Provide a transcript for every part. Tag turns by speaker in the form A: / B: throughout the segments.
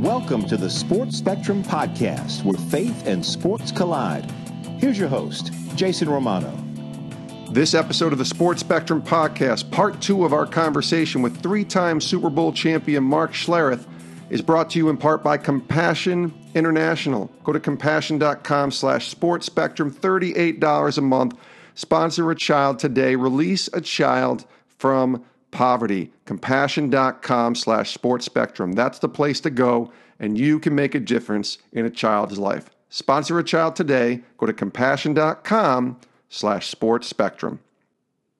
A: Welcome to the Sports Spectrum Podcast, where faith and sports collide. Here's your host, Jason Romano.
B: This episode of the Sports Spectrum Podcast, part two of our conversation with three time Super Bowl champion Mark Schlereth, is brought to you in part by Compassion International. Go to compassion.com slash sports spectrum, $38 a month. Sponsor a child today. Release a child from poverty. Compassion.com slash sports spectrum. That's the place to go, and you can make a difference in a child's life. Sponsor a child today. Go to compassion.com slash sports spectrum.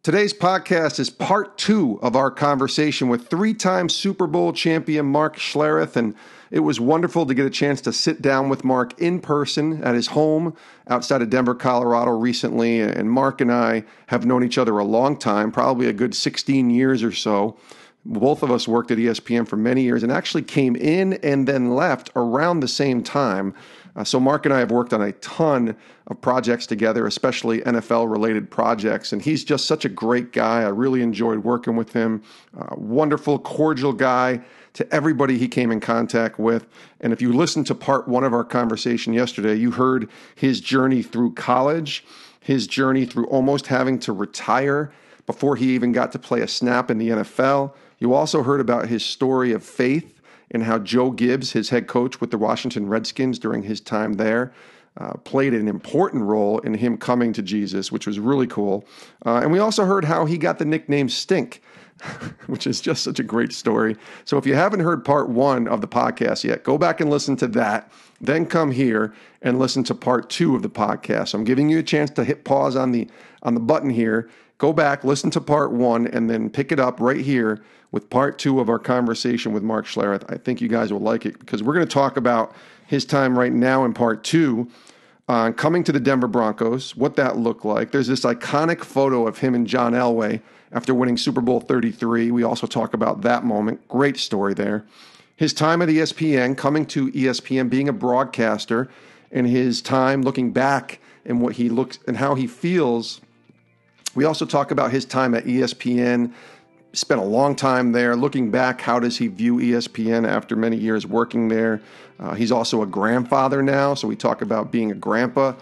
B: Today's podcast is part two of our conversation with three time Super Bowl champion Mark Schlereth. And it was wonderful to get a chance to sit down with Mark in person at his home outside of Denver, Colorado recently. And Mark and I have known each other a long time, probably a good 16 years or so. Both of us worked at ESPN for many years and actually came in and then left around the same time. Uh, so, Mark and I have worked on a ton of projects together, especially NFL related projects. And he's just such a great guy. I really enjoyed working with him. Uh, wonderful, cordial guy to everybody he came in contact with. And if you listened to part one of our conversation yesterday, you heard his journey through college, his journey through almost having to retire before he even got to play a snap in the NFL. You also heard about his story of faith and how Joe Gibbs, his head coach with the Washington Redskins during his time there, uh, played an important role in him coming to Jesus, which was really cool. Uh, and we also heard how he got the nickname Stink, which is just such a great story. So if you haven't heard part one of the podcast yet, go back and listen to that. Then come here and listen to part two of the podcast. So I'm giving you a chance to hit pause on the on the button here. Go back, listen to part one, and then pick it up right here with part two of our conversation with Mark Schlereth. I think you guys will like it because we're going to talk about his time right now in part two on coming to the Denver Broncos, what that looked like. There's this iconic photo of him and John Elway after winning Super Bowl 33. We also talk about that moment. Great story there. His time at ESPN, coming to ESPN, being a broadcaster, and his time looking back and what he looks and how he feels. We also talk about his time at ESPN, spent a long time there. Looking back, how does he view ESPN after many years working there? Uh, he's also a grandfather now, so we talk about being a grandpa.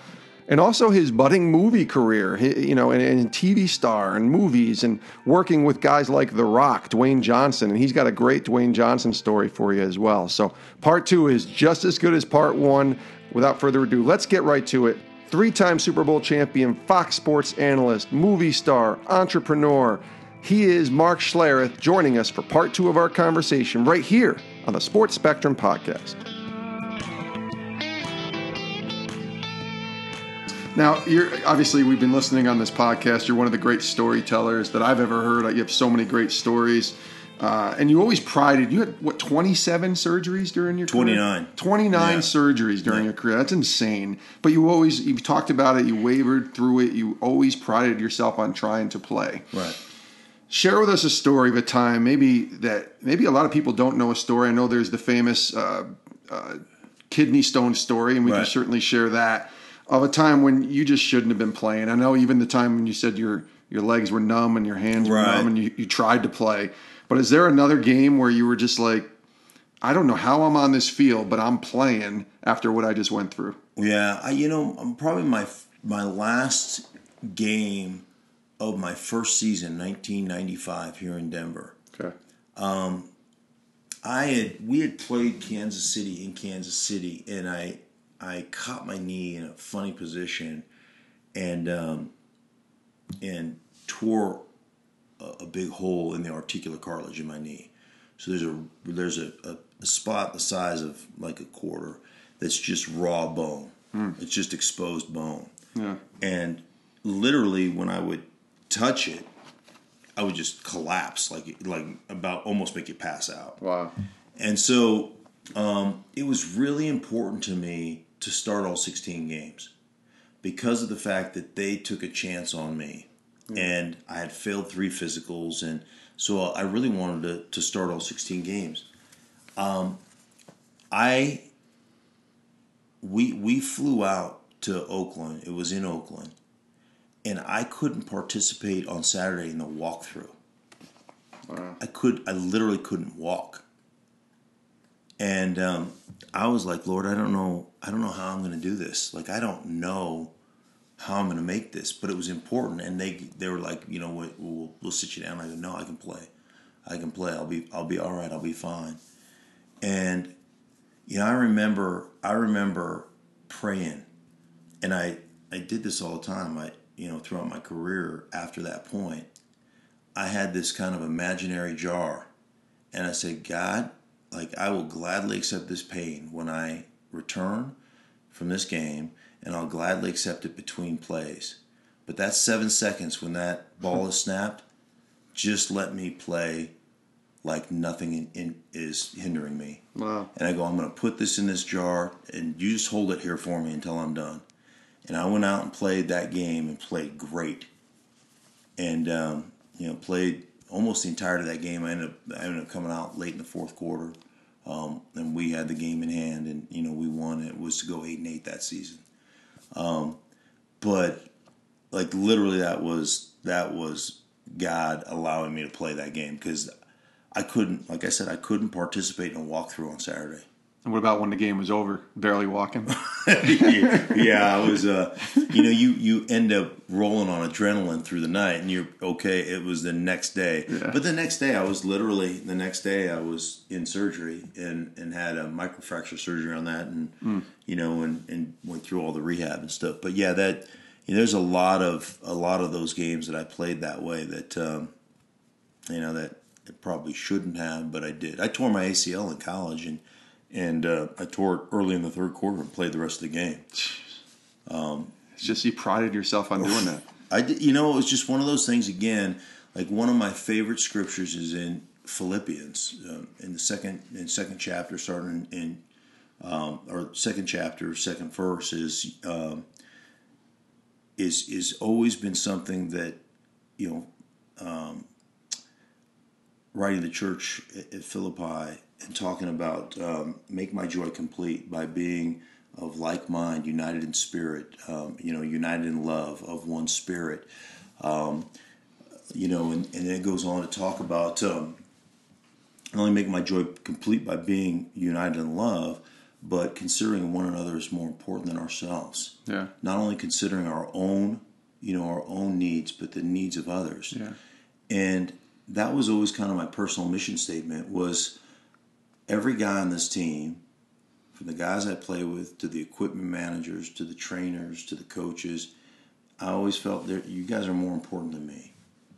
B: And also his budding movie career, you know, and, and TV star and movies and working with guys like The Rock, Dwayne Johnson. And he's got a great Dwayne Johnson story for you as well. So part two is just as good as part one. Without further ado, let's get right to it. Three time Super Bowl champion, Fox Sports analyst, movie star, entrepreneur, he is Mark Schlereth joining us for part two of our conversation right here on the Sports Spectrum podcast. Now, you're obviously we've been listening on this podcast. You're one of the great storytellers that I've ever heard. You have so many great stories. Uh, and you always prided you had what 27 surgeries during your
C: 29
B: career? 29 yeah. surgeries during yeah. your career that's insane but you always you've talked about it you wavered through it you always prided yourself on trying to play
C: right
B: share with us a story of a time maybe that maybe a lot of people don't know a story. I know there's the famous uh, uh, kidney stone story, and we right. can certainly share that of a time when you just shouldn't have been playing. I know even the time when you said your your legs were numb and your hands were numb and you, you tried to play. But is there another game where you were just like, I don't know how I'm on this field, but I'm playing after what I just went through?
C: Yeah, I, you know, I'm probably my my last game of my first season, 1995, here in Denver.
B: Okay.
C: Um, I had we had played Kansas City in Kansas City, and I I caught my knee in a funny position, and um, and tore a, a, big hole in the articular cartilage in my knee. So there's a there's a, a, a spot the size of like a quarter that's just raw bone. Mm. It's just exposed bone.
B: Yeah.
C: And literally, when I would touch it, I would just collapse, like like about almost make you pass out.
B: Wow.
C: And so um, it was really important to me to start all 16 games because of the fact that they took a chance on me, mm. and I had failed three physicals, and so I really wanted to, to start all 16 games. Um, I we we flew out to Oakland. It was in Oakland and I couldn't participate on Saturday in the walkthrough. Wow. I could I literally couldn't walk. and um, I was like, Lord, I don't know, I don't know how I'm going to do this. Like, I don't know how I'm going to make this, but it was important. And they they were like, you know, we'll, we'll, we'll sit you down. I go, no, I can play, I can play. I'll be I'll be all right. I'll be fine. And you know, I remember I remember praying, and I I did this all the time. I you know throughout my career after that point, I had this kind of imaginary jar, and I said, God, like I will gladly accept this pain when I return from this game, and I'll gladly accept it between plays. But that seven seconds when that ball is snapped, just let me play like nothing in, in, is hindering me.
B: Wow.
C: And I go, I'm going to put this in this jar, and you just hold it here for me until I'm done. And I went out and played that game and played great. And, um, you know, played almost the entirety of that game. I ended up, I ended up coming out late in the fourth quarter. Um, and we had the game in hand, and, you know, we won. It was to go 8 and 8 that season. Um, but, like, literally, that was, that was God allowing me to play that game because I couldn't, like I said, I couldn't participate in a walkthrough on Saturday.
B: And what about when the game was over? Barely walking.
C: yeah, I was. Uh, you know, you you end up rolling on adrenaline through the night, and you're okay. It was the next day,
B: Yeah.
C: but the next day I was literally the next day I was in surgery and and had a microfracture surgery on that, and you know, and and went through all the rehab and stuff. But yeah, that you know, there's a lot of a lot of those games that I played that way that um, you know that I probably shouldn't have, but I did. I tore my ACL in college and. And uh, I tore it early in the third quarter and played the rest of the game.
B: it's just you prided yourself on doing that.
C: I did, you know, it was just one of those things. Again, like one of my favorite scriptures is in Philippians, um, in the second in second chapter, starting in um, or second chapter, second verse is um, is is always been something that you know, um, writing the church at, at Philippi and talking about um, make my joy complete by being of like mind, united in spirit, um, you know, united in love, of one spirit. Um, you know, and, and then it goes on to talk about um, not only make my joy complete by being united in love, but considering one another is more important than ourselves.
B: Yeah.
C: Not only considering our own, you know, our own needs, but the needs of others.
B: Yeah.
C: And that was always kind of my personal mission statement was every guy on this team, from the guys I play with to the equipment managers to the trainers to the coaches, I always felt that you guys are more important than me.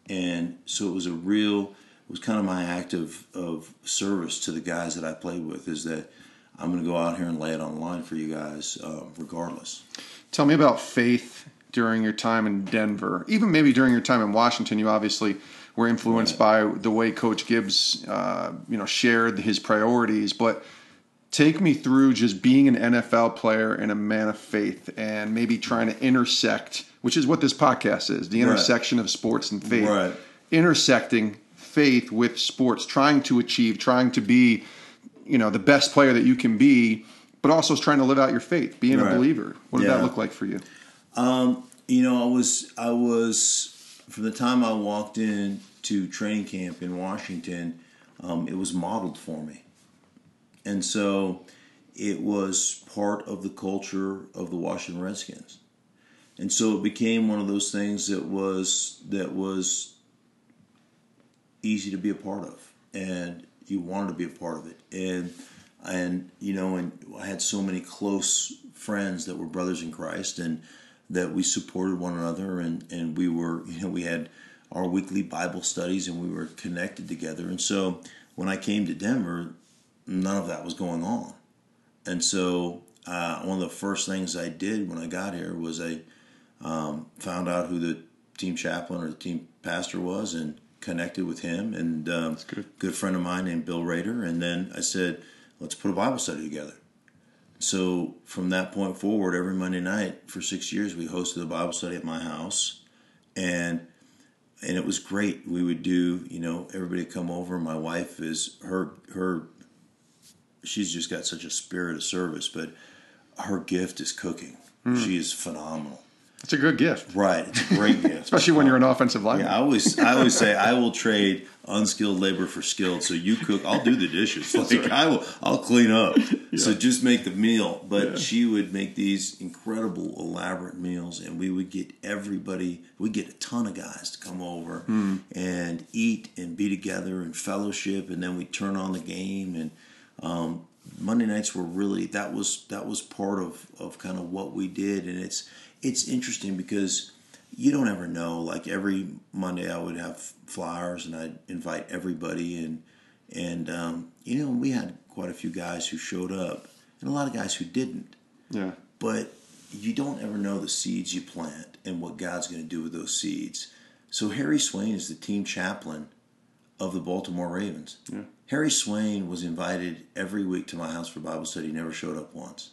C: And so it was a real, it was kind of my act of, of service to the guys that I played with is that I'm going to go out here and lay it on the line for you guys uh, regardless.
B: Tell me about faith during your time in Denver, even maybe during your time in Washington. You obviously were influenced by the way Coach Gibbs, uh, you know, shared his priorities. But take me through just being an NFL player and a man of faith, and maybe trying to intersect, which is what this podcast is, the
C: Right.
B: intersection of sports and faith,
C: Right.
B: intersecting faith with sports, trying to achieve, trying to be, you know, the best player that you can be. But also trying to live out your faith, being
C: Right.
B: a believer. What did that look like for you?
C: Um, you know, I was I was from the time I walked in to training camp in Washington, um, it was modeled for me, and so it was part of the culture of the Washington Redskins, and so it became one of those things that was that was easy to be a part of, and you wanted to be a part of it, and and you know, and I had so many close friends that were brothers in Christ, and that we supported one another, and and we were, you know, we had our weekly Bible studies, and we were connected together, and so when I came to Denver, none of that was going on, and so uh, one of the first things I did when I got here was I um, found out who the team chaplain or the team pastor was, and connected with him, and um,
B: good.
C: friend of mine named Bill Rader, and then I said, let's put a Bible study together. So from that point forward, every Monday night for six years, we hosted a Bible study at my house, and and it was great. We would do, you know, everybody come over. My wife is her her. She's just got such a spirit of service, but her gift is cooking. Hmm. She is phenomenal,
B: It's a good gift,
C: right? It's a great gift,
B: especially when you're an offensive lineman.
C: Yeah, I always I always say I will trade unskilled labor for skilled. So you cook, I'll do the dishes. Like right. I will, I'll clean up. Yeah. So just make the meal. But yeah. she would make these incredible, elaborate meals, and we would get everybody. We get a ton of guys to come over mm. and eat and be together and fellowship, and then we turn on the game. And um, Monday nights were really that was that was part of of kind of what we did, and it's it's interesting because you don't ever know. Like every Monday, I would have flyers and I'd invite everybody, and and um, you know we had quite a few guys who showed up, and a lot of guys who didn't.
B: Yeah.
C: But you don't ever know the seeds you plant and what God's going to do with those seeds. So Harry Swayne is the team chaplain of the Baltimore Ravens.
B: Yeah.
C: Harry Swayne was invited every week to my house for Bible study. He never showed up once.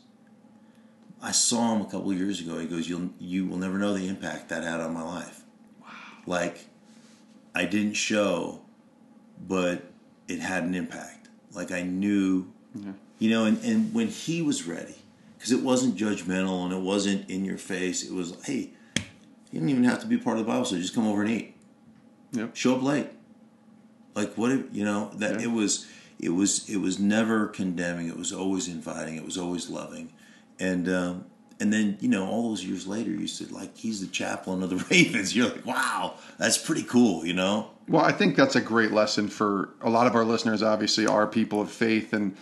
C: I saw him a couple of years ago. He goes, "You'll you will never know the impact that had on my life."
B: Wow.
C: Like, I didn't show, but it had an impact. Like I knew,
B: yeah.
C: you know, and, and when he was ready, because it wasn't judgmental and it wasn't in your face. It was, hey, you didn't even have to be part of the Bible study. Just come over and eat.
B: Yep.
C: Show up late. Like what? If, you know that yeah. it was. It was. It was never condemning. It was always inviting. It was always loving and um, and then you know all those years later, you said like he's the chaplain of the Ravens. You're like, wow, that's pretty cool, you know.
B: Well, I think that's a great lesson for a lot of our listeners. Obviously, are people of faith, and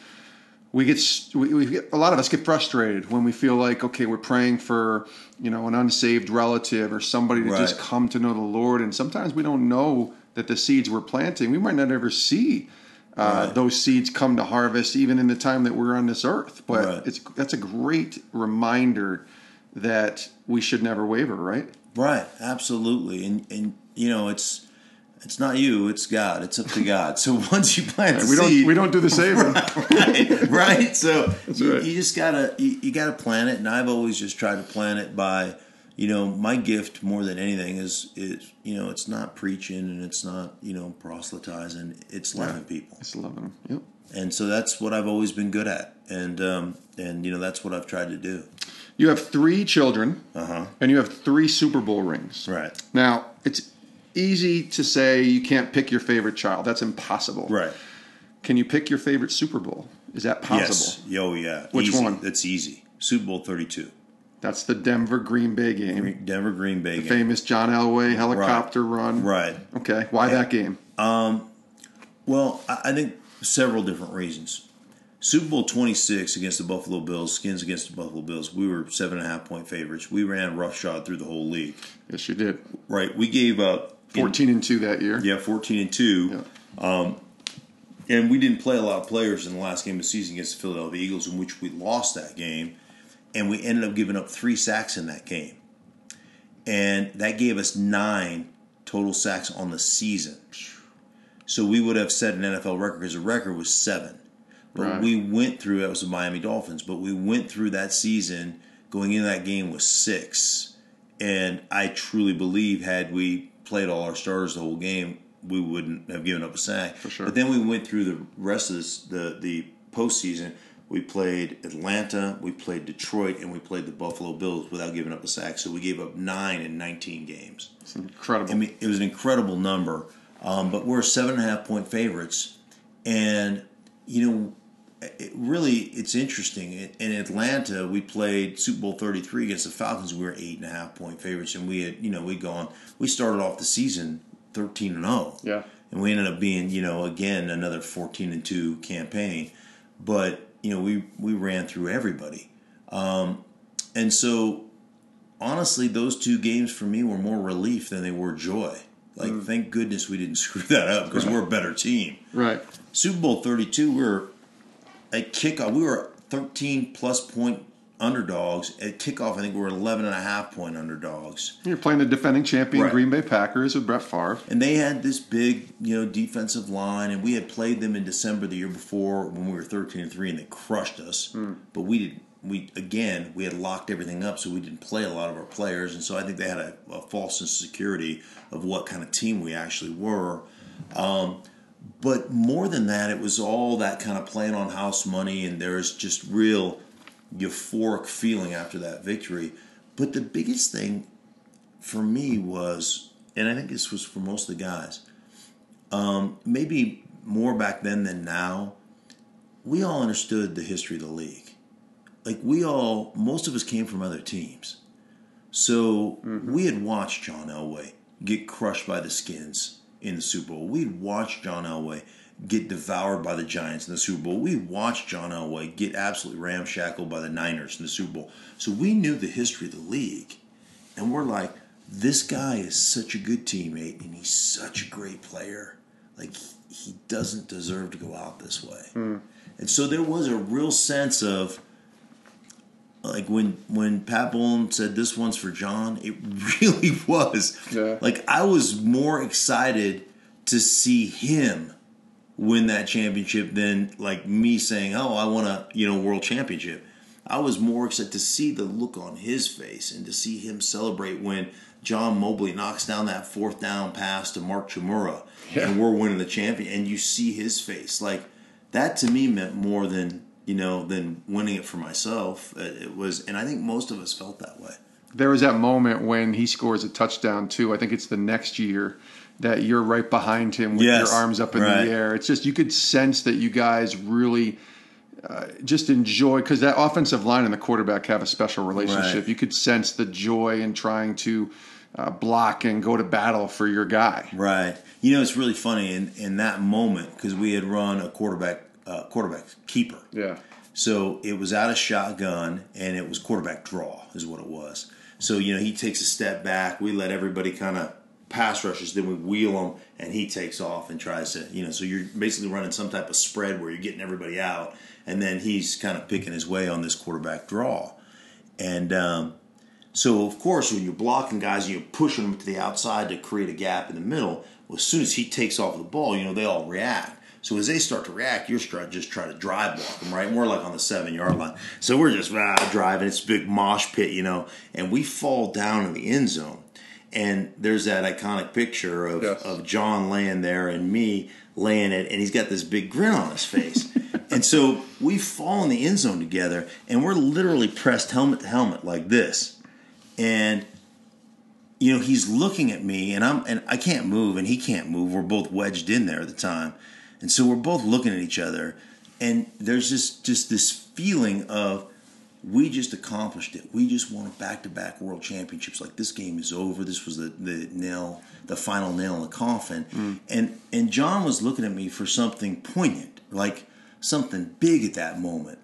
B: we get, we, we get a lot of us get frustrated when we feel like okay, we're praying for you know an unsaved relative or somebody to right. just come to know the Lord, and sometimes we don't know that the seeds we're planting we might not ever see uh, right. those seeds come to harvest even in the time that we're on this earth. But right. it's that's a great reminder that we should never waver, right?
C: Right, absolutely. And and you know, it's it's not you, it's God. It's up to God. So once you plant
B: we
C: seed,
B: don't we don't do the saving.
C: right, right. So you, you, just gotta you, you gotta plant it, and I've always just tried to plant it by you know, my gift more than anything is is you know, it's not preaching and it's not you know proselytizing. It's loving yeah, people.
B: It's loving them. Yep.
C: And so that's what I've always been good at, and um, and you know that's what I've tried to do.
B: You have three children,
C: uh-huh.
B: and you have three Super Bowl rings.
C: Right
B: now, it's easy to say you can't pick your favorite child. That's impossible.
C: Right.
B: Can you pick your favorite Super Bowl? Is that possible?
C: Yes. Oh yeah.
B: Which
C: easy.
B: one?
C: That's easy. Super Bowl thirty-two.
B: That's the Denver Green Bay game.
C: Denver Green Bay
B: the
C: game.
B: Famous John Elway helicopter
C: right.
B: run.
C: Right.
B: Okay. Why that game?
C: Um, well, I think several different reasons. Super Bowl 26 against the Buffalo Bills, Skins against the Buffalo Bills, we were seven and a half point favorites. We ran roughshod through the whole league.
B: Yes, you did.
C: Right. We gave up
B: 14 in, and 2 that year.
C: Yeah, 14 and 2. Yeah. Um, and we didn't play a lot of players in the last game of the season against the Philadelphia Eagles, in which we lost that game and we ended up giving up three sacks in that game. And that gave us nine total sacks on the season. So we would have set an NFL record because the record was seven. But right. we went through, that was the Miami Dolphins, but we went through that season going into that game with six. And I truly believe, had we played all our starters the whole game, we wouldn't have given up a sack.
B: For sure.
C: But then we went through the rest of this, the the postseason we played Atlanta, we played Detroit, and we played the Buffalo Bills without giving up a sack. So we gave up nine in 19 games.
B: It's incredible.
C: I mean, it was an incredible number. Um, but we're seven and a half point favorites, and you know, it really it's interesting. In Atlanta, we played Super Bowl 33 against the Falcons. We were eight and a half point favorites, and we had you know we'd gone. We started off the season 13 and 0.
B: Yeah.
C: And we ended up being, you know, again another 14 and 2 campaign. But you know, we we ran through everybody, um, and so honestly, those two games for me were more relief than they were joy. Like, mm. thank goodness we didn't screw that up because right. we're a better team.
B: Right.
C: Super Bowl thirty two, we were at kickoff. We were thirteen plus point underdogs at kickoff. I think we were 11 and a half point underdogs.
B: You're playing the defending champion right. Green Bay Packers with Brett Favre,
C: and they had this big, you know, defensive line, and we had played them in December the year before when we were 13 and three, and they crushed us.
B: Mm.
C: But we did. We again, we had locked everything up, so we didn't play a lot of our players, and so I think they had a, a false insecurity of what kind of team we actually were. Um, but more than that, it was all that kind of playing on house money, and there's just real euphoric feeling after that victory. But the biggest thing for me was, and I think this was for most of the guys, um, maybe more back then than now, we all understood the history of the league. Like we all, most of us came from other teams. So mm-hmm. we had watched John Elway get crushed by the Skins in the Super Bowl. We'd watched John Elway get devoured by the Giants in the Super Bowl. We watched John Elway get absolutely ramshackled by the Niners in the Super Bowl. So we knew the history of the league. And we're like, this guy is such a good teammate and he's such a great player. Like, he doesn't deserve to go out this way. Mm. And so there was a real sense of, like when when Pat Bowlen said this one's for John, it really was. Yeah. Like I was more excited to see him win that championship than like me saying, "Oh, I want a you know world championship." I was more excited to see the look on his face and to see him celebrate when John Mobley knocks down that fourth down pass to Mark Chmura yeah. and we're winning the champion, and you see his face like that to me meant more than you know than winning it for myself. It was, and I think most of us felt that way.
B: There was that moment when he scores a touchdown too. I think it's the next year that you're right behind him with yes, your arms up in right. the air. It's just you could sense that you guys really uh, just enjoy because that offensive line and the quarterback have a special relationship. Right. You could sense the joy in trying to uh, block and go to battle for your guy.
C: Right. You know, it's really funny in in that moment because we had run a quarterback uh, quarterback keeper.
B: Yeah.
C: So it was out of shotgun and it was quarterback draw is what it was. So you know he takes a step back. We let everybody kind of pass rushes, then we wheel him, and he takes off and tries to, you know, so you're basically running some type of spread where you're getting everybody out, and then he's kind of picking his way on this quarterback draw. And um, so, of course, when you're blocking guys, you're pushing them to the outside to create a gap in the middle. Well, as soon as he takes off the ball, you know, they all react. So as they start to react, you're just trying to drive block them, right? More like on the seven yard line. So we're just ah, driving. It's a big mosh pit, you know, and we fall down in the end zone and there's that iconic picture of, yes. of John laying there and me laying it, and he's got this big grin on his face. and so we fall in the end zone together, and we're literally pressed helmet to helmet like this. And you know, he's looking at me, and I'm and I can't move, and he can't move. We're both wedged in there at the time, and so we're both looking at each other, and there's just just this feeling of we just accomplished it. We just won a back to back world championships. Like this game is over. This was the, the nail, the final nail in the coffin. Mm. And and John was looking at me for something poignant, like something big at that moment.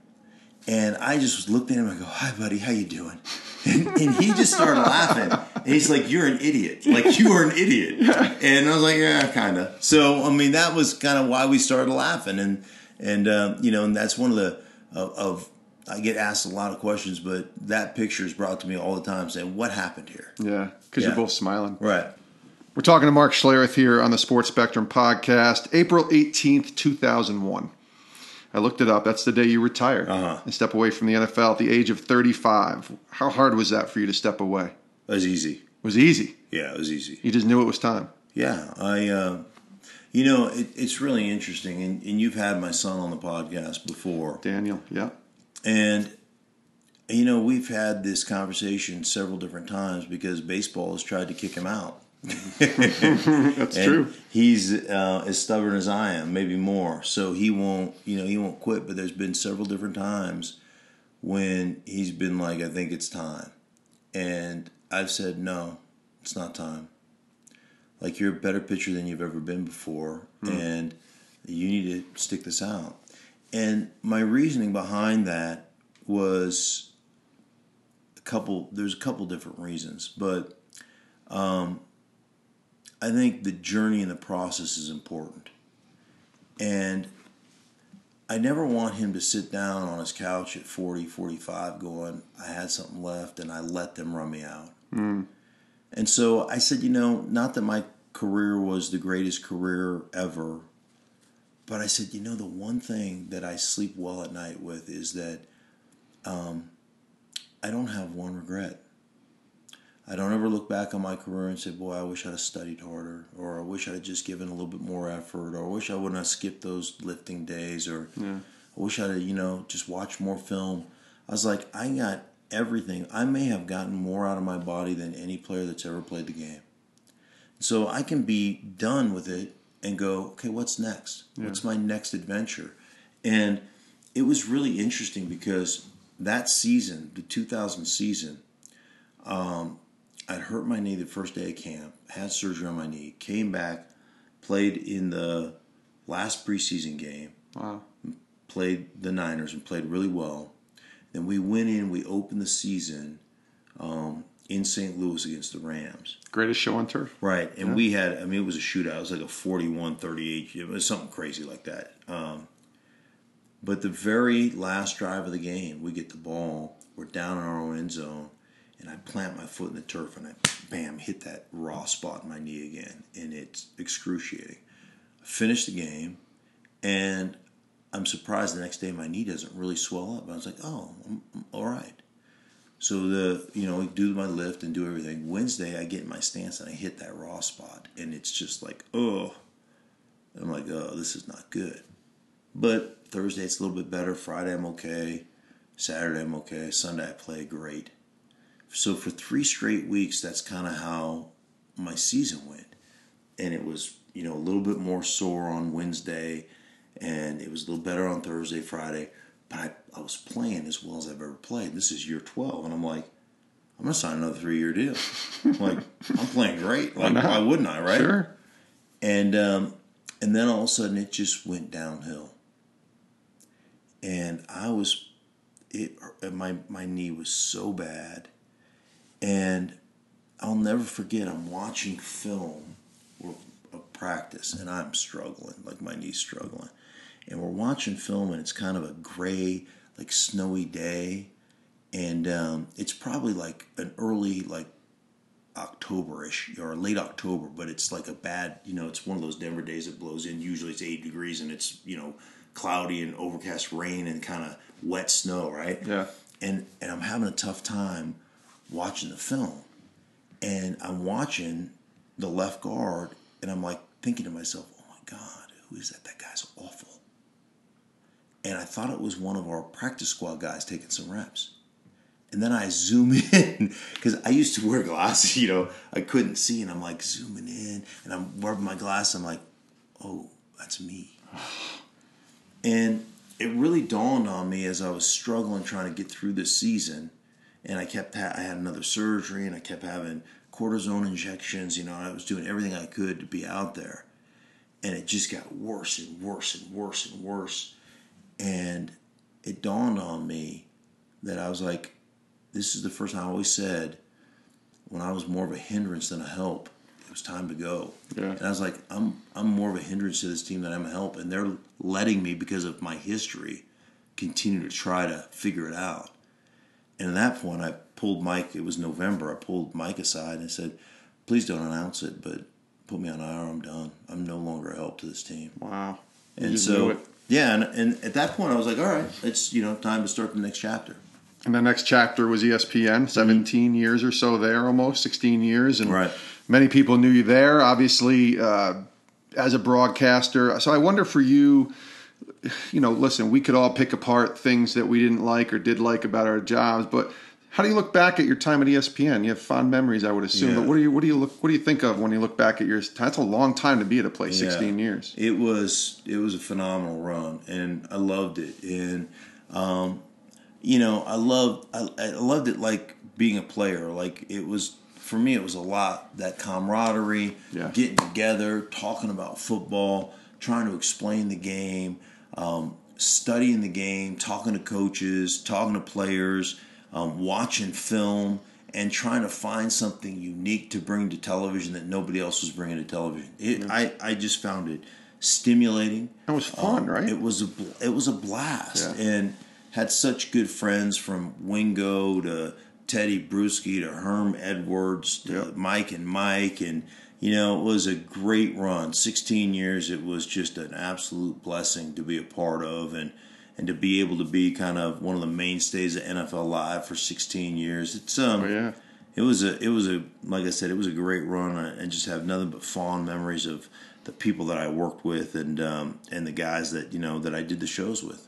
C: And I just looked at him and I go, "Hi, buddy, how you doing?" And, and he just started laughing. And he's like, "You're an idiot. Like you are an idiot." And I was like, "Yeah, kind of." So I mean, that was kind of why we started laughing. And and uh, you know, and that's one of the of, of I get asked a lot of questions, but that picture is brought to me all the time saying, What happened here?
B: Yeah, because yeah. you're both smiling.
C: Right.
B: We're talking to Mark Schlereth here on the Sports Spectrum podcast, April 18th, 2001. I looked it up. That's the day you retire uh-huh. and step away from the NFL at the age of 35. How hard was that for you to step away?
C: It was easy. It
B: was easy?
C: Yeah, it was easy.
B: You just knew it was time.
C: Yeah. I, uh, you know, it, it's really interesting. And, and you've had my son on the podcast before.
B: Daniel, yeah.
C: And you know, we've had this conversation several different times because baseball has tried to kick him out.
B: That's true.
C: He's uh, as stubborn as I am, maybe more. So he won't, you know, he won't quit. But there's been several different times when he's been like, "I think it's time," and I've said, "No, it's not time. Like you're a better pitcher than you've ever been before, mm. and you need to stick this out." And my reasoning behind that was a couple. There's a couple different reasons, but um, I think the journey and the process is important. And I never want him to sit down on his couch at 40, 45 going, I had something left and I let them run me out. Mm. And so I said, you know, not that my career was the greatest career ever, but I said, you know, the one thing that I sleep well at night with is that um, I don't have one regret. I don't ever look back on my career and say, boy, I wish I'd have studied harder, or I wish I'd have just given a little bit more effort, or I wish I wouldn't have skipped those lifting days, or yeah. I wish I'd have, you know, just watched more film. I was like, I got everything. I may have gotten more out of my body than any player that's ever played the game. So I can be done with it and go, okay, what's next? Yeah. What's my next adventure? And it was really interesting because that season, the 2000 season, um, I'd hurt my knee the first day of camp, had surgery on my knee, came back, played in the last preseason game.
B: Wow.
C: Played the Niners and played really well. Then we went in, we opened the season um, in St. Louis against the Rams.
B: Greatest show on turf.
C: Right. And yeah. we had, I mean, it was a shootout. It was like a 41 38. It was something crazy like that. Um, but the very last drive of the game, we get the ball. We're down in our own end zone, and I plant my foot in the turf, and I bam hit that raw spot in my knee again, and it's excruciating. I finish the game, and I'm surprised the next day my knee doesn't really swell up. I was like, oh, I'm, I'm all right. So the you know do my lift and do everything. Wednesday I get in my stance and I hit that raw spot, and it's just like oh, I'm like oh this is not good. But Thursday it's a little bit better. Friday I'm okay. Saturday I'm okay. Sunday I play great. So for three straight weeks, that's kind of how my season went, and it was you know a little bit more sore on Wednesday, and it was a little better on Thursday, Friday. But I, I was playing as well as I've ever played. This is year twelve, and I'm like, I'm gonna sign another three year deal. like I'm playing great. Like why, why wouldn't I? Right?
B: Sure.
C: And um, and then all of a sudden it just went downhill and I was it my my knee was so bad and I'll never forget I'm watching film or a practice and I'm struggling like my knee's struggling and we're watching film and it's kind of a gray like snowy day and um, it's probably like an early like Octoberish or late October, but it's like a bad, you know, it's one of those Denver days that blows in. Usually it's eight degrees and it's, you know, cloudy and overcast rain and kind of wet snow, right?
B: Yeah.
C: And and I'm having a tough time watching the film, and I'm watching the left guard, and I'm like thinking to myself, "Oh my God, who is that? That guy's awful." And I thought it was one of our practice squad guys taking some reps. And then I zoom in because I used to wear glasses, you know, I couldn't see, and I'm like zooming in, and I'm rubbing my glass. I'm like, "Oh, that's me." And it really dawned on me as I was struggling trying to get through this season, and I kept ha- I had another surgery, and I kept having cortisone injections. You know, I was doing everything I could to be out there, and it just got worse and worse and worse and worse. And it dawned on me that I was like, this is the first time I always said when I was more of a hindrance than a help it was time to go.
B: Yeah.
C: And I was like, I'm I'm more of a hindrance to this team than I'm a help, and they're letting me because of my history continue to try to figure it out. And at that point, I pulled Mike. It was November. I pulled Mike aside and said, "Please don't announce it, but put me on IR. I'm done. I'm no longer a help to this team."
B: Wow.
C: And so, yeah, and, and at that point, I was like, "All right, it's you know time to start the next chapter."
B: And the next chapter was ESPN. 17 mm-hmm. years or so there, almost 16 years, and
C: right
B: many people knew you there, obviously, uh, as a broadcaster. So I wonder for you, you know, listen, we could all pick apart things that we didn't like or did like about our jobs, but how do you look back at your time at ESPN? You have fond memories, I would assume. Yeah. But what do you what do you look what do you think of when you look back at your time? That's a long time to be at a place, yeah. sixteen years.
C: It was it was a phenomenal run, and I loved it. And um, you know, I loved I, I loved it like being a player. Like it was for me, it was a lot that camaraderie,
B: yeah.
C: getting together, talking about football, trying to explain the game, um, studying the game, talking to coaches, talking to players, um, watching film, and trying to find something unique to bring to television that nobody else was bringing to television. It. I, I just found it stimulating.
B: It was fun, um, right?
C: It was a it was a blast, yeah. and had such good friends from Wingo to Tedy Bruschi to Herm Edwards to yep. Mike and Mike and you know it was a great run 16 years it was just an absolute blessing to be a part of and and to be able to be kind of one of the mainstays of NFL live for 16 years it's um
B: oh, yeah.
C: it was a it was a like I said it was a great run and just have nothing but fond memories of the people that I worked with and um, and the guys that you know that I did the shows with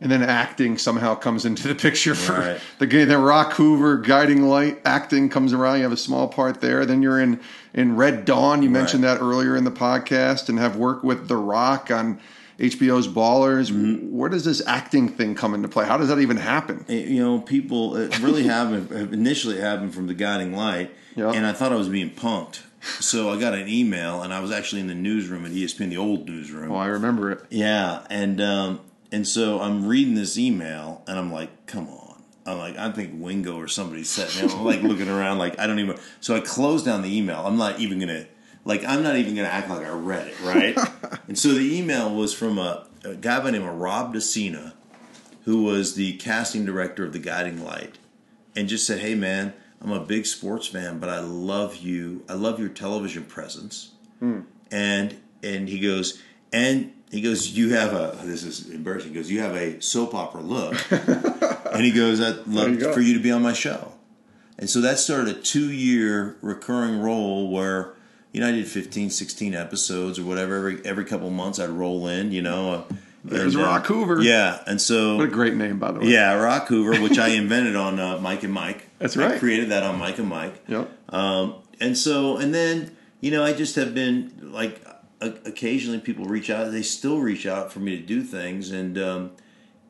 B: and then acting somehow comes into the picture for
C: Right.
B: the game. Then Rock Hoover, Guiding Light, acting comes around. You have a small part there. Then you're in in Red Dawn. You mentioned that earlier in the podcast, and have worked with The Rock on HBO's Ballers.
C: Mm-hmm.
B: Where does this acting thing come into play? How does that even happen?
C: It- you know, people it really happened initially it happened from the guiding light,
B: Yeah.
C: and I thought I was being punked. So I got an email, and I was actually in the newsroom at ESPN, the old newsroom.
B: Oh, I remember it.
C: Yeah, and um, and so I'm reading this email, and I'm like, come on. I'm like, I think Wingo or somebody said. And I'm like looking around, like I don't even. So I close down the email. I'm not even gonna, like, I'm not even gonna act like I read it, right? and so the email was from a, a guy by the name of Rob DeCina, who was the casting director of The Guiding Light, and just said, "Hey, man, I'm a big sports fan, but I love you. I love your television presence." Hmm. And and he goes, and he goes, "You have a this is embarrassing." He goes, "You have a soap opera look," and he goes, "I'd love
B: you
C: for you to be on my show." And so that started a two year recurring role where. You know, I did 15, 16 episodes or whatever. Every every couple months, I'd roll in. You know, uh,
B: There's
C: and,
B: Rock Hoover.
C: Yeah, and so
B: What a great name, by the way.
C: yeah, Rock Hoover, which I invented on uh, Mike and Mike.
B: That's right.
C: I created that on Mike and Mike.
B: Yep.
C: Um, and so, and then, you know, I just have been like, occasionally people reach out. They still reach out for me to do things, and um,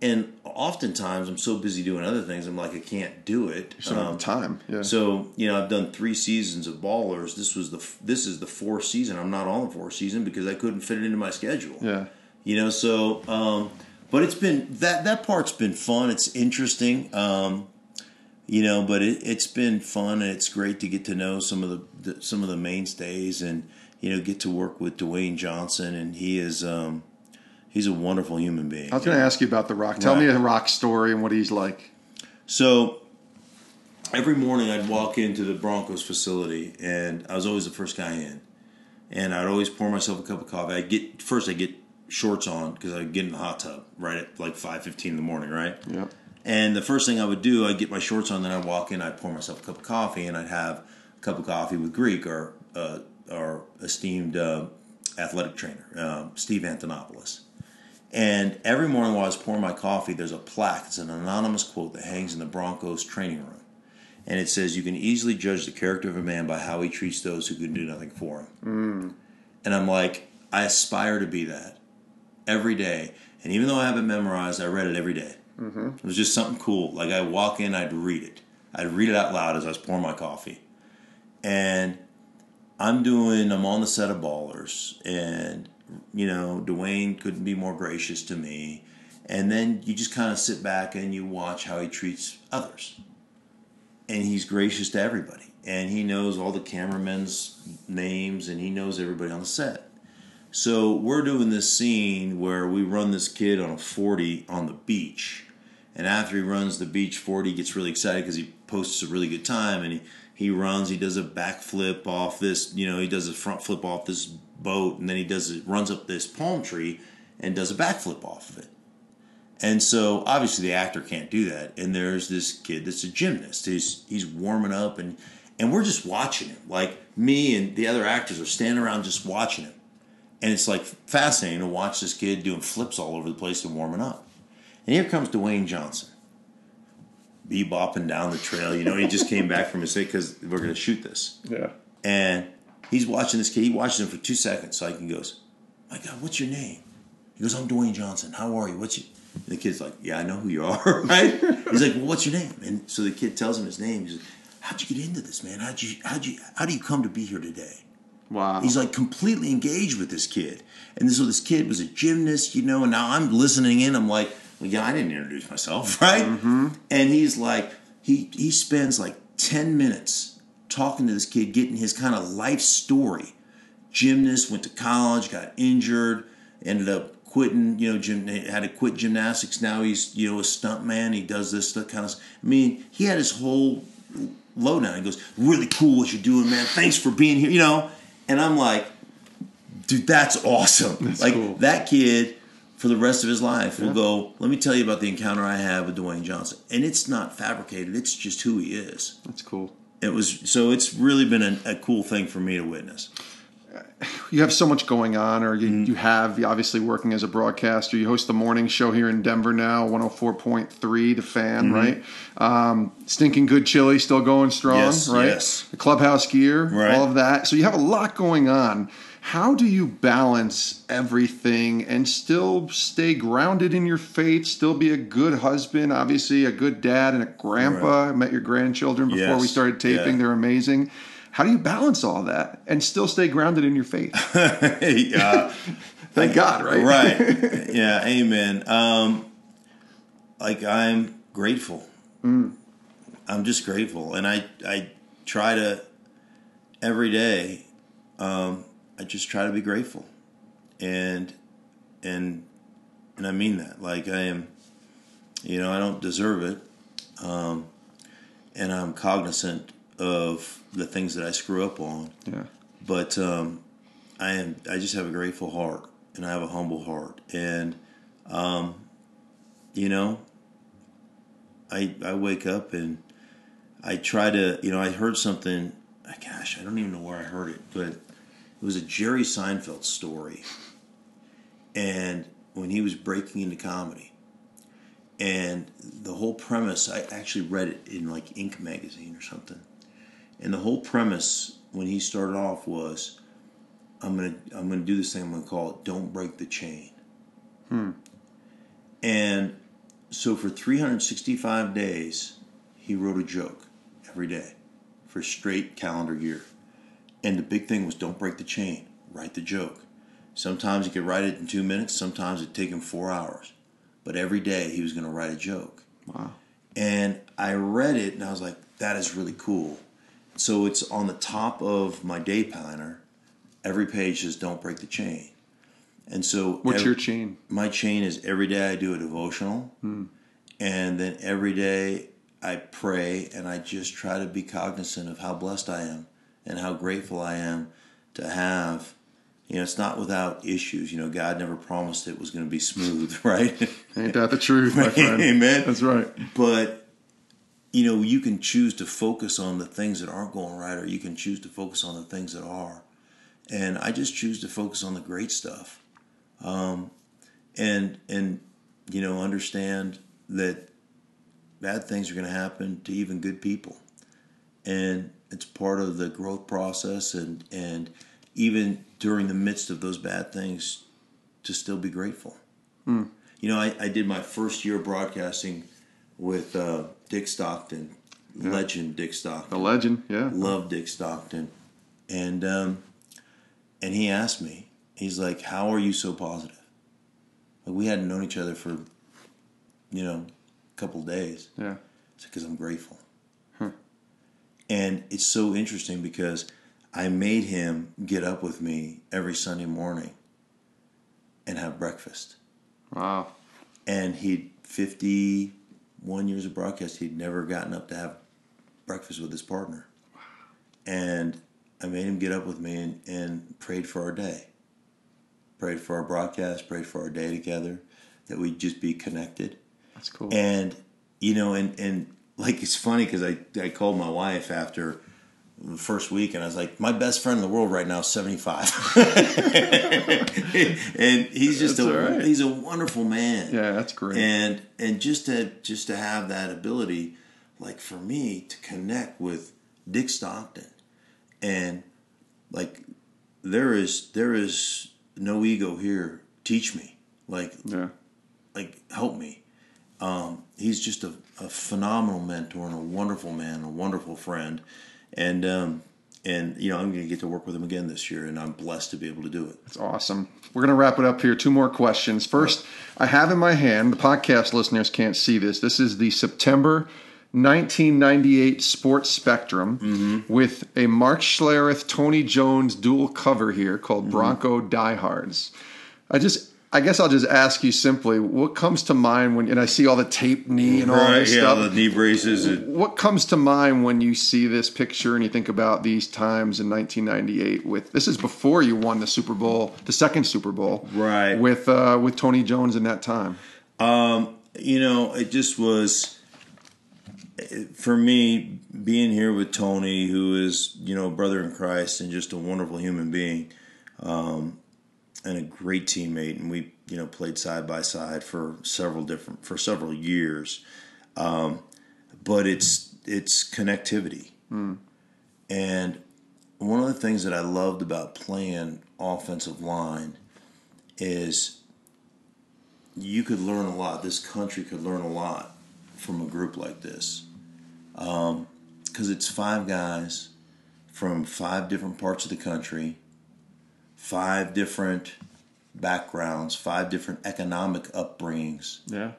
C: and oftentimes I'm so busy doing other things. I'm like, I can't do it.
B: Just
C: Um,
B: time. Yeah.
C: so you know, I've done three seasons of Ballers. This was the this is the fourth season. I'm not on the fourth season because I couldn't fit it into my schedule
B: yeah.
C: you know so um but it's been that that part's been fun it's interesting um you know but it, it's been fun and it's great to get to know some of the, the some of the mainstays and you know get to work with Dwayne Johnson and he is um he's a wonderful human being
B: I was going to ask you about The Rock. Tell
C: Right.
B: me a Rock story and what he's like.
C: So every morning I'd walk into the Broncos facility, and I was always the first guy in. And I'd always pour myself a cup of coffee. I'd get first. I get shorts on because I'd get in the hot tub right at like five fifteen in the morning, right?
B: Yeah.
C: And the first thing I would do, I'd get my shorts on, then I'd walk in, I'd pour myself a cup of coffee, and I'd have a cup of coffee with Greek, our uh, our esteemed uh, athletic trainer, uh, Steve Antonopoulos. And every morning while I was pouring my coffee, there's a plaque. It's an anonymous quote that hangs in the Broncos training room. And it says, You can easily judge the character of a man by how he treats those who can do nothing for him. Mm. And I'm like, I aspire to be that every day. And even though I haven't memorized, I read it every day. Mm-hmm. It was just something cool. Like I walk in, I'd read it. I'd read it out loud as I was pouring my coffee. And I'm doing, I'm on the set of Ballers, and you know, Dwayne couldn't be more gracious to me. And then you just kind of sit back and you watch how he treats others. And he's gracious to everybody. And he knows all the cameramen's names and he knows everybody on the set. So we're doing this scene where we run this kid on a 40 on the beach. And after he runs the beach 40, he gets really excited because he posts a really good time and he, he runs, he does a backflip off this, you know, he does a front flip off this boat and then he does it, runs up this palm tree and does a backflip off of it. And so obviously the actor can't do that. And there's this kid that's a gymnast. He's he's warming up and and we're just watching him. Like me and the other actors are standing around just watching him. And it's like fascinating to watch this kid doing flips all over the place and warming up. And here comes Dwayne Johnson, bebopping down the trail. You know, he just came back from his hit because we're going to shoot this.
B: Yeah.
C: And he's watching this kid. He watches him for two seconds. So he goes, "My God, what's your name?" He goes, "I'm Dwayne Johnson. How are you? What's your?" And the kid's like, "Yeah, I know who you are." Right? he's like, "Well, what's your name?" And so the kid tells him his name. He's like, "How'd you get into this, man? How'd you? How'd you? How do you come to be here today?"
B: Wow.
C: He's like completely engaged with this kid. And so this kid was a gymnast, you know, and now I'm listening in. I'm like, well, yeah, I didn't introduce myself, right? Mm-hmm. And he's like, he he spends like 10 minutes talking to this kid, getting his kind of life story. Gymnast, went to college, got injured, ended up quitting, you know, gym, had to quit gymnastics. Now he's, you know, a stunt man. He does this stuff kind of, I mean, he had his whole lowdown. He goes, really cool what you're doing, man. Thanks for being here, you know? And I'm like, dude, that's awesome.
B: That's
C: like
B: cool.
C: that kid for the rest of his life will go, let me tell you about the encounter I had with Dwayne Johnson. And it's not fabricated, it's just who he is.
B: That's cool.
C: It was so it's really been a, a cool thing for me to witness.
B: You have so much going on, or you,
C: Mm-hmm.
B: you have you obviously working as a broadcaster. You host the morning show here in Denver now, 104.3, the fan,
C: Mm-hmm.
B: right? Um, Stinking Good Chili still going strong,
C: Yes,
B: right?
C: yes.
B: The clubhouse gear,
C: Right.
B: all of that. So you have a lot going on. How do you balance everything and still stay grounded in your faith, still be a good husband, obviously a good dad and a grandpa? I met your grandchildren before we started taping.
C: yeah.
B: They're amazing. How do you balance all that and still stay grounded in your faith?
C: yeah.
B: Thank God, right?
C: right. Yeah. Amen. Um, like I'm grateful. I'm just grateful, and I I try to every day. Um, I just try to be grateful, and and and I mean that. Like I am, you know, I don't deserve it, um, and I'm cognizant of the things that I screw up on.
B: Yeah.
C: but um, I am I just have a grateful heart and I have a humble heart. And um, you know I I wake up and I try to you know I heard something gosh I don't even know where I heard it but it was a Jerry Seinfeld story. And when he was breaking into comedy and the whole premise I actually read it in like Inc. magazine or something and the whole premise when he started off was, "I'm gonna I'm gonna do this thing. I'm gonna call it Don't Break the Chain." Hmm. And so for 365 days, he wrote a joke every day for a straight calendar year. And the big thing was don't break the chain. Write the joke. Sometimes he could write it in two minutes. Sometimes it'd take him four hours. But every day he was going to write a joke.
B: Wow.
C: And I read it and I was like, that is really cool. So it's on the top of my day planner. Every page says don't break the chain. And so
B: What's
C: ev-
B: your chain?
C: my chain is every day I do a devotional. Hmm. And then every day I pray and I just try to be cognizant of how blessed I am and how grateful I am to have you know, it's not without issues. You know, God never promised it was going to be smooth, right?
B: Ain't that the truth, my friend?
C: Amen.
B: That's right.
C: But you know, you can choose to focus on the things that aren't going right, or you can choose to focus on the things that are. And I just choose to focus on the great stuff, um, and and you know, understand that bad things are going to happen to even good people, and it's part of the growth process. And and even during the midst of those bad things, to still be grateful. You know, I, I did my first year broadcasting with uh, Dick Stockton, legend Dick Stockton.
B: The legend, yeah.
C: Love Dick Stockton, and um, and he asked me, he's like, "How are you so positive?" Like we hadn't known each other for, you know, a couple days.
B: Yeah.
C: It's because I'm grateful. And it's so interesting because I made him get up with me every Sunday morning and have breakfast
B: Wow.
C: and he'd 51 years of broadcast he'd never gotten up to have breakfast with his partner. And i made him get up with me and, and prayed for our day. Prayed for our broadcast prayed for our day together that we'd just be connected.
B: That's cool.
C: and you know and and like it's funny because I, I called my wife after the first week and I was like, my best friend in the world right now is 75. and he's just
B: That's
C: a
B: right.
C: he's a wonderful man
B: yeah, that's great.
C: and and just to just to have that ability like for me to connect with dick stockton and like there is there is no ego here teach me like
B: yeah.
C: like help me um, he's just a, a phenomenal mentor and a wonderful man a wonderful friend and um, and you know i'm going to get to work with him again this year and i'm blessed to be able to do it
B: That's awesome. We're going to wrap it up here. Two more questions. First, I have in my hand, the podcast listeners can't see this. This is the September 1998 Sports Spectrum with a Mark Schlereth, Tony Jones dual cover here called Bronco Diehards. I just, I guess I'll just ask you simply, what comes to mind when, and I see all the tape knee and all this stuff.
C: The knee braces and
B: What comes to mind when you see this picture and you think about these times in 1998? With this is before you won the Super Bowl, the second Super Bowl,
C: Right.
B: With uh, with Tony Jones in that time.
C: Um, you know, it just was for me being here with Tony, who is you know brother in Christ and just a wonderful human being. um, and a great teammate, and we you know played side by side for several different for several years. Um, but it's it's connectivity,
B: Hmm.
C: and one of the things that I loved about playing offensive line is you could learn a lot. This country could learn a lot from a group like this because it's five guys from five different parts of the country, five different backgrounds, five different economic upbringings.
B: Yeah.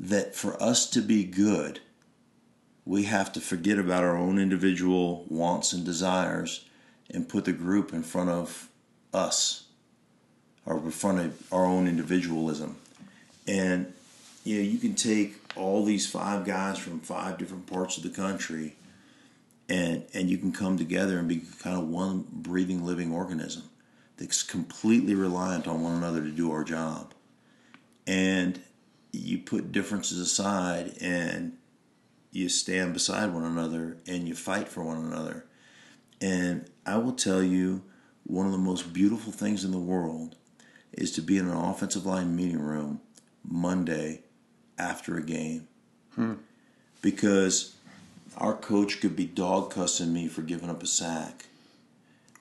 C: That for us to be good, we have to forget about our own individual wants and desires and put the group in front of us or in front of our own individualism. And you know, you can take all these five guys from five different parts of the country and and you can come together and be kind of one breathing living organism that's completely reliant on one another to do our job. And you put differences aside and you stand beside one another and you fight for one another. And I will tell you, one of the most beautiful things in the world is to be in an offensive line meeting room Monday after a game. Hmm. Because our coach could be dog cussing me for giving up a sack.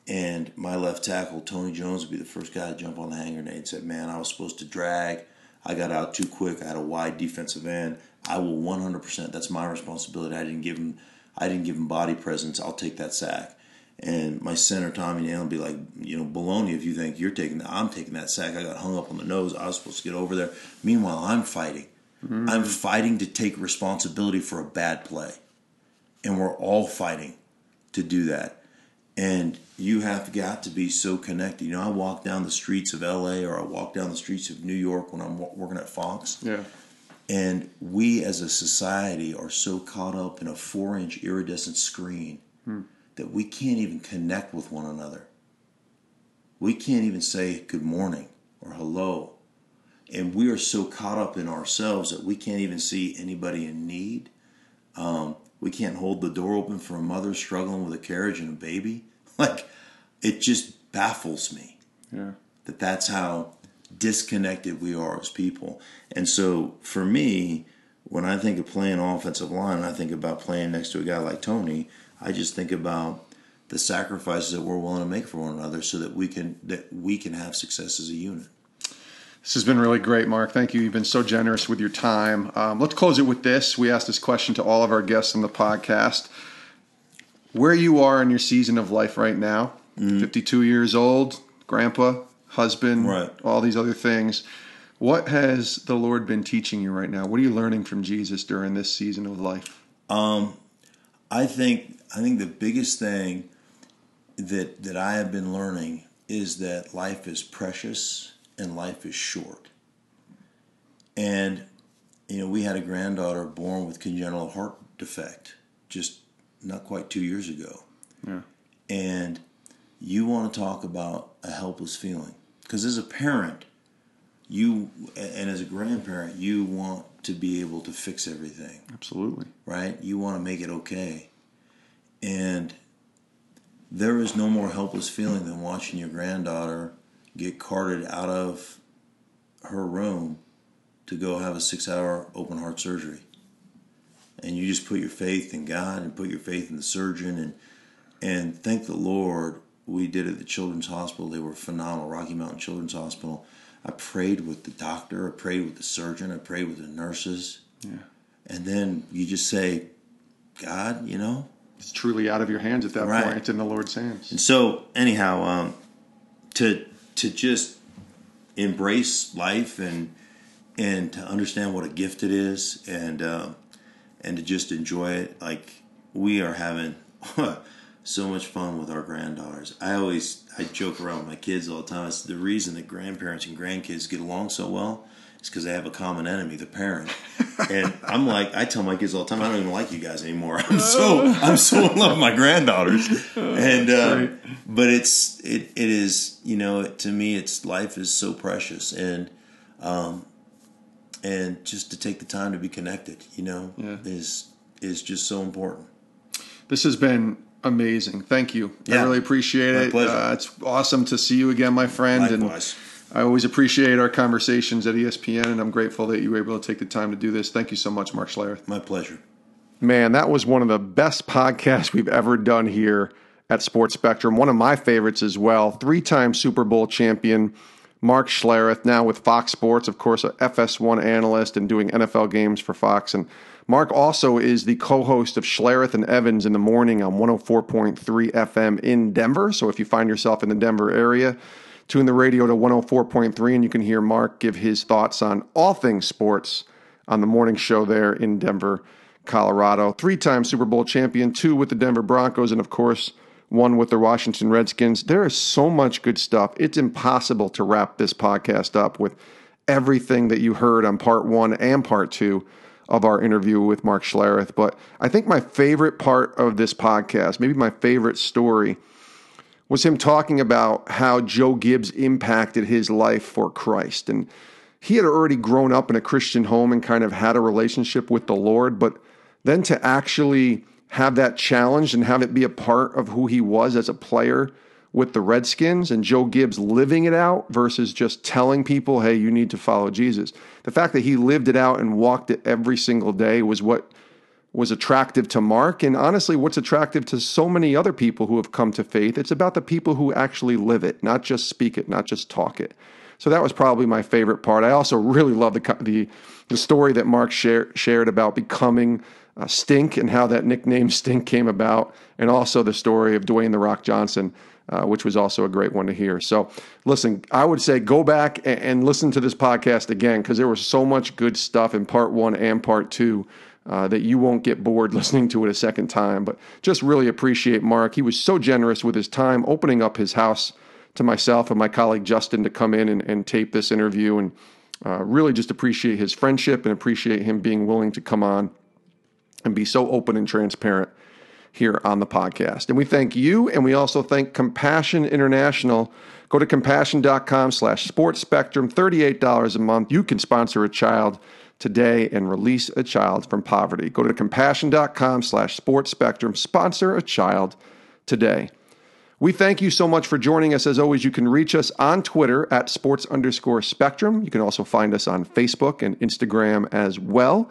C: And my left tackle, Tony Jones, would be the first guy to jump on the hand grenade and said, Man, I was supposed to drag. I got out too quick. I had a wide defensive end. I will 100%. That's my responsibility. I didn't give him. I didn't give him body presence. I'll take that sack. And my center, Tommy Nalen, would be like, you know, baloney if you think you're taking that. I'm taking that sack. I got hung up on the nose. I was supposed to get over there. Meanwhile, I'm fighting. Mm-hmm. I'm fighting to take responsibility for a bad play. And we're all fighting to do that. And you have got to be so connected. You know, I walk down the streets of LA or I walk down the streets of New York when I'm working at Fox.
B: Yeah.
C: And we as a society are so caught up in a four inch iridescent screen that we can't even connect with one another. We can't even say good morning or hello. And we are so caught up in ourselves that we can't even see anybody in need. Um, we can't hold the door open for a mother struggling with a carriage and a baby. Like, it just baffles me
B: Yeah.
C: that that's how disconnected we are as people. And so for me, when I think of playing offensive line, I think about playing next to a guy like Tony, I just think about the sacrifices that we're willing to make for one another so that we can that we can have success as a unit.
B: This has been really great, Mark. Thank you. You've been so generous with your time. Um, let's close it with this. We ask this question to all of our guests on the podcast. Where you are in your season of life right now, 52 years old, grandpa, husband,
C: Right.
B: all these other things. What has the Lord been teaching you right now? What are you learning from Jesus during this season of life?
C: I think I think the biggest thing that that I have been learning is that life is precious and life is short. And you know, we had a granddaughter born with congenital heart defect just not quite 2 years ago.
B: Yeah.
C: And you want to talk about a helpless feeling because as a parent you and as a grandparent you want to be able to fix everything
B: Absolutely.
C: right? You want to make it okay. And there is no more helpless feeling than watching your granddaughter get carted out of her room to go have a six hour open heart surgery. And you just put your faith in God and put your faith in the surgeon and and thank the Lord we did it at the Children's Hospital. They were phenomenal, Rocky Mountain Children's Hospital. I prayed with the doctor, I prayed with the surgeon, I prayed with the nurses.
B: Yeah.
C: And then you just say, God, you know?
B: It's truly out of your hands at that
C: Right.
B: point. It's in the Lord's hands.
C: And so, anyhow, um, to to just embrace life and and to understand what a gift it is, and um, and to just enjoy it, like we are having so much fun with our granddaughters. I always I joke around with my kids all the time. It's the reason that grandparents and grandkids get along so well is because they have a common enemy, the parent. And I'm like, I tell my kids all the time, I don't even like you guys anymore. I'm so I'm so in love with my granddaughters. And uh, but it's it it is you know to me it's life is so precious and um and just to take the time to be connected, you know,
B: Yeah.
C: is is just so important.
B: This has been Amazing. Thank you.
C: Yeah.
B: I really appreciate
C: My
B: it. Uh, it's awesome to see you again, my friend.
C: Likewise.
B: And I always appreciate our conversations at ESPN, and I'm grateful that you were able to take the time to do this. Thank you so much, Mark Schlereth.
C: My pleasure.
B: Man, that was one of the best podcasts we've ever done here at Sports Spectrum. One of my favorites as well. Three time Super Bowl champion, Mark Schlereth, now with Fox Sports, of course, a FS1 analyst and doing NFL games for Fox. And Mark also is the co host of Schlereth and Evans in the morning on 104.3 FM in Denver. So if you find yourself in the Denver area, tune the radio to 104.3 and you can hear Mark give his thoughts on all things sports on the morning show there in Denver, Colorado. Three time Super Bowl champion, two with the Denver Broncos, and of course, one with the Washington Redskins. There is so much good stuff. It's impossible to wrap this podcast up with everything that you heard on part one and part two of our interview with Mark Schlereth. But I think my favorite part of this podcast, maybe my favorite story, was him talking about how Joe Gibbs impacted his life for Christ. And he had already grown up in a Christian home and kind of had a relationship with the Lord, but then to actually have that challenge and have it be a part of who he was as a player with the Redskins and Joe Gibbs living it out versus just telling people, hey, you need to follow Jesus. The fact that he lived it out and walked it every single day was what was attractive to Mark, and honestly, what's attractive to so many other people who have come to faith. It's about the people who actually live it, not just speak it, not just talk it. So that was probably my favorite part. I also really love the the, the story that Mark share, shared about becoming uh, Stink and how that nickname Stink came about, and also the story of Dwayne the Rock Johnson. Uh, which was also a great one to hear. So, listen, I would say go back and, and listen to this podcast again because there was so much good stuff in part one and part two uh, that you won't get bored listening to it a second time. But just really appreciate Mark. He was so generous with his time, opening up his house to myself and my colleague Justin to come in and, and tape this interview. And uh, really just appreciate his friendship and appreciate him being willing to come on and be so open and transparent here on the podcast. And we thank you, and we also thank Compassion International. Go to compassion.com slash sports spectrum, $38 a month. You can sponsor a child today and release a child from poverty. Go to compassion.com slash sports spectrum, sponsor a child today. We thank you so much for joining us. As always, you can reach us on Twitter at sports underscore spectrum. You can also find us on Facebook and Instagram as well.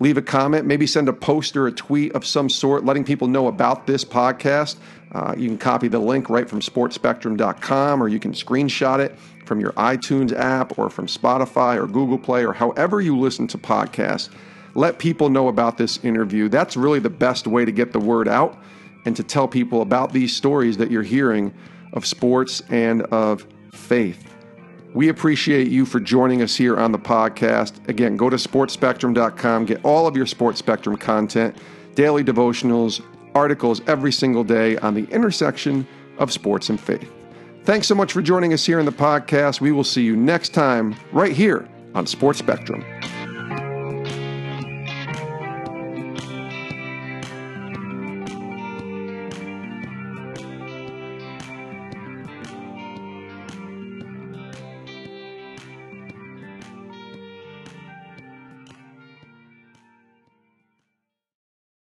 B: Leave a comment, maybe send a post or a tweet of some sort, letting people know about this podcast. Uh, you can copy the link right from sportsspectrum.com or you can screenshot it from your iTunes app or from Spotify or Google Play or however you listen to podcasts. Let people know about this interview. That's really the best way to get the word out and to tell people about these stories that you're hearing of sports and of faith. We appreciate you for joining us here on the podcast. Again, go to sportsspectrum.com, get all of your Sports Spectrum content, daily devotionals, articles every single day on the intersection of sports and faith. Thanks so much for joining us here in the podcast. We will see you next time right here on Sports Spectrum.